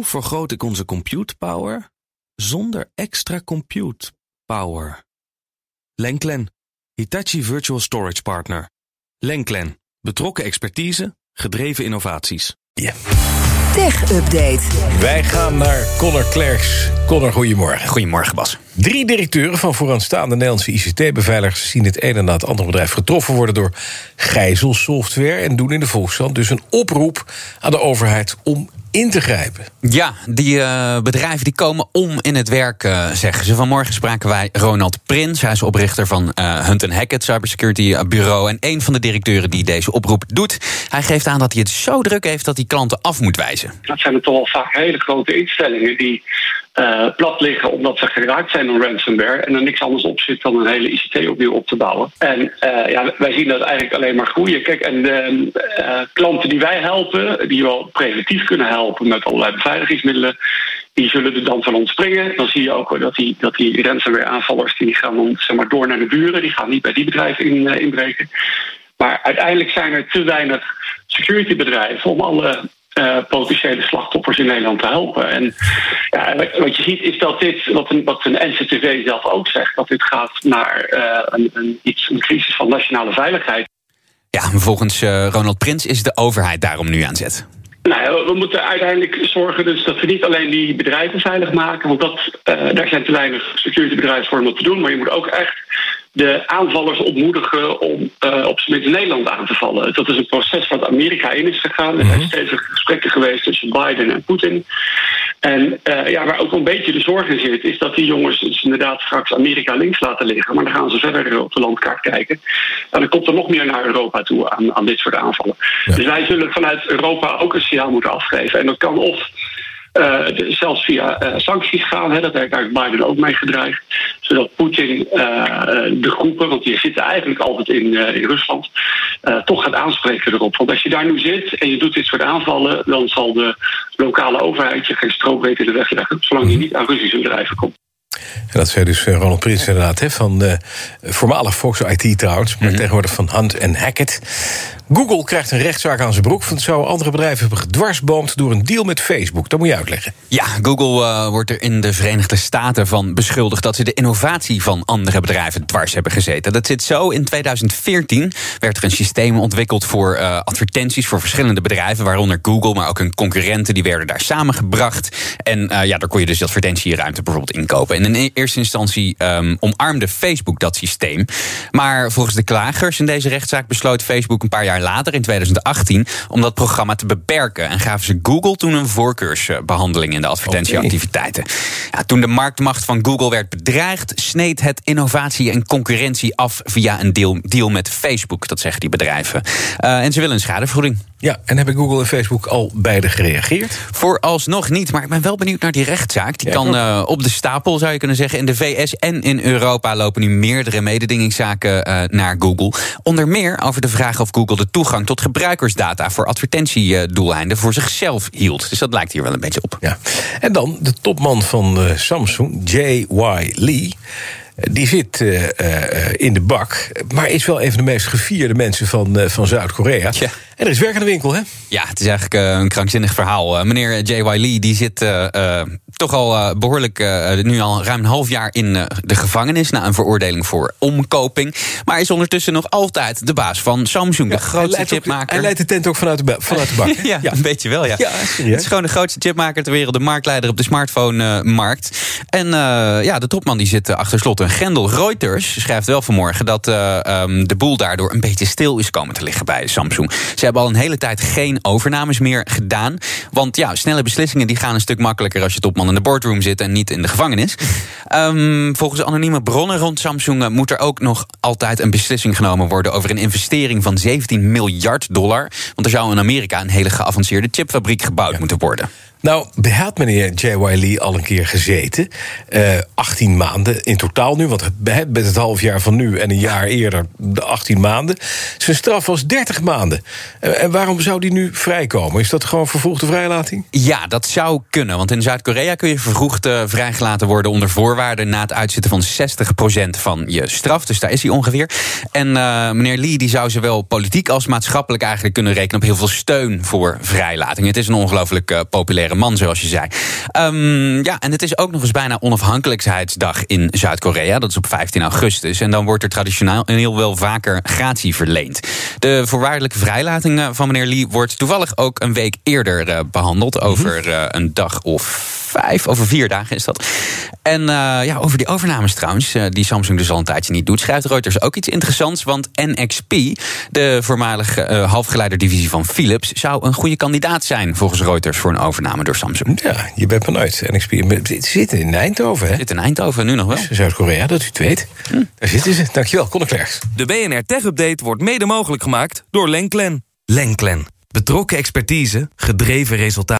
Hoe vergroot ik onze compute power zonder extra compute power? Lenklen, Hitachi Virtual Storage Partner. Lenklen, betrokken expertise, gedreven innovaties. Ja. Tech Update. Wij gaan naar Connor Klerks. Connor, goedemorgen. Goedemorgen, Bas. Drie directeuren van vooraanstaande Nederlandse ICT-beveiligers... zien het ene na het andere bedrijf getroffen worden door gijzelsoftware... en doen in de Volkskrant dus een oproep aan de overheid om in te grijpen. Ja, die uh, bedrijven die komen om in het werk, uh, zeggen ze. Vanmorgen spraken wij Ronald Prins. Hij is oprichter van uh, Hunt Hackett Cybersecurity Bureau... en een van de directeuren die deze oproep doet. Hij geeft aan dat hij het zo druk heeft dat hij klanten af moet wijzen. Dat zijn er toch al vaak hele grote instellingen die uh, plat liggen omdat ze geraakt zijn door ransomware en er niks anders op zit dan een hele ICT opnieuw op te bouwen. En uh, ja, wij zien dat eigenlijk alleen maar groeien. Kijk, en de uh, klanten die wij helpen, die wel preventief kunnen helpen met allerlei beveiligingsmiddelen, die zullen er dan van ons springen. Dan zie je ook dat die, dat die ransomware aanvallers die gaan dan zeg maar, door naar de buren, die gaan niet bij die bedrijven in, inbreken. Maar uiteindelijk zijn er te weinig securitybedrijven om alle uh, potentiële slachtoffers in Nederland te helpen. En ja, wat je ziet is dat dit, wat een, wat een NCTV zelf ook zegt, dat dit gaat naar uh, een, een, iets, een crisis van nationale veiligheid. Ja, volgens uh, Ronald Prins is de overheid daarom nu aan zet. Nou, we moeten uiteindelijk zorgen dus dat we niet alleen die bedrijven veilig maken, want dat, daar zijn te weinig securitybedrijven voor om dat te doen, maar je moet ook echt de aanvallers ontmoedigen om uh, op zijn minst Nederland aan te vallen. Dat is een proces wat Amerika in is gegaan. Er zijn stevige gesprekken geweest tussen Biden en Poetin. En uh, ja, waar ook een beetje de zorg in zit, is dat die jongens dus inderdaad straks Amerika links laten liggen. Maar dan gaan ze verder op de landkaart kijken. En dan komt er nog meer naar Europa toe aan, aan dit soort aanvallen. Ja. Dus wij zullen vanuit Europa ook een signaal moeten afgeven. En dat kan of uh, zelfs via uh, sancties gaan. Hè, dat heeft eigenlijk Biden ook mee gedreigd. Zodat Poetin uh, de groepen, want die zitten eigenlijk altijd in, in Rusland, toch gaat aanspreken erop. Want als je daar nu zit en je doet dit soort aanvallen, dan zal de lokale overheid je geen stroobreek in de weg leggen, zolang je niet aan Russische bedrijven komt. En dat zei dus Ronald Prins inderdaad, hè, van voormalig Fox IT trouwens, maar mm -hmm. tegenwoordig van Hunt Hackett. Google krijgt een rechtszaak aan zijn broek, want zou andere bedrijven hebben gedwarsboomd door een deal met Facebook. Dat moet je uitleggen. Ja, Google uh, wordt er in de Verenigde Staten van beschuldigd dat ze de innovatie van andere bedrijven dwars hebben gezeten. Dat zit zo. In 2014 werd er een systeem ontwikkeld voor uh, advertenties voor verschillende bedrijven, waaronder Google, maar ook hun concurrenten, die werden daar samengebracht. En uh, ja, daar kon je dus advertentieruimte bijvoorbeeld inkopen. En in eerste instantie um, omarmde Facebook dat systeem. Maar volgens de klagers in deze rechtszaak besloot Facebook een paar jaar later, in 2018, om dat programma te beperken. En gaven ze Google toen een voorkeursbehandeling in de advertentieactiviteiten. Ja, toen de marktmacht van Google werd bedreigd, sneed het innovatie en concurrentie af via een deal, deal met Facebook. Dat zeggen die bedrijven. Uh, en ze willen een schadevergoeding. Ja, en hebben Google en Facebook al beide gereageerd? Vooralsnog niet, maar ik ben wel benieuwd naar die rechtszaak. Die ja, kan uh, op de stapel, zou je kunnen zeggen. In de VS en in Europa lopen nu meerdere mededingingszaken uh, naar Google. Onder meer over de vraag of Google de toegang tot gebruikersdata voor advertentiedoeleinden voor zichzelf hield. Dus dat lijkt hier wel een beetje op. Ja. En dan de topman van uh, Samsung, J.Y. Lee. Die zit uh, uh, in de bak, maar is wel een van de meest gevierde mensen van, uh, van Zuid-Korea. Ja. En er is werk aan de winkel, hè? Ja, het is eigenlijk een krankzinnig verhaal. meneer J.Y. Lee die zit toch al behoorlijk, nu al ruim een half jaar in de gevangenis... na een veroordeling voor omkoping. Maar is ondertussen nog altijd de baas van Samsung, ja, de grootste chipmaker. Hij leidt de tent ook vanuit de, vanuit de bak, ja, ja, een beetje wel, ja. ja het is gewoon de grootste chipmaker ter wereld, de marktleider op de smartphone-markt. en ja, de topman die zit achter slot een grendel. Reuters schrijft wel vanmorgen dat um, de boel daardoor een beetje stil is komen te liggen bij Samsung. Ze hebben al een hele tijd geen overnames meer gedaan. Want ja, snelle beslissingen die gaan een stuk makkelijker als je topman in de boardroom zit en niet in de gevangenis. Um, volgens anonieme bronnen rond Samsung moet er ook nog altijd een beslissing genomen worden over een investering van 17 miljard dollar. Want er zou in Amerika een hele geavanceerde chipfabriek gebouwd ja. moeten worden. Nou, had meneer J.Y. Lee al een keer gezeten. Uh, 18 maanden in totaal nu. Want met het half jaar van nu en een jaar eerder de 18 maanden. Zijn straf was 30 maanden. En waarom zou die nu vrijkomen? Is dat gewoon vervroegde vrijlating? Ja, dat zou kunnen. Want in Zuid-Korea kun je vervroegd uh, vrijgelaten worden onder voorwaarden na het uitzitten van 60% van je straf. Dus daar is hij ongeveer. En uh, meneer Lee die zou zowel politiek als maatschappelijk eigenlijk kunnen rekenen op heel veel steun voor vrijlating. Het is een ongelooflijk populaire man, zoals je zei. Um, ja, en het is ook nog eens bijna onafhankelijkheidsdag in Zuid-Korea. Dat is op 15 augustus. En dan wordt er traditioneel heel wel vaker gratie verleend. De voorwaardelijke vrijlating van meneer Lee wordt toevallig ook een week eerder uh, behandeld. Over uh, een dag of vijf, over vier dagen is dat. En uh, ja, over die overnames trouwens, uh, die Samsung dus al een tijdje niet doet, schrijft Reuters ook iets interessants. Want NXP, de voormalige uh, halfgeleiderdivisie van Philips, zou een goede kandidaat zijn volgens Reuters voor een overname door Samsung. Ja, je bent benieuwd. NXP zit in Eindhoven, hè? Zit in Eindhoven, nu nog wel. Zuid-Korea, dat u het weet. Hm. Daar zitten ze. Dankjewel, Conor Klerks. De BNR Tech Update wordt mede mogelijk gemaakt door Lenklen. Lenklen. Betrokken expertise, gedreven resultaten.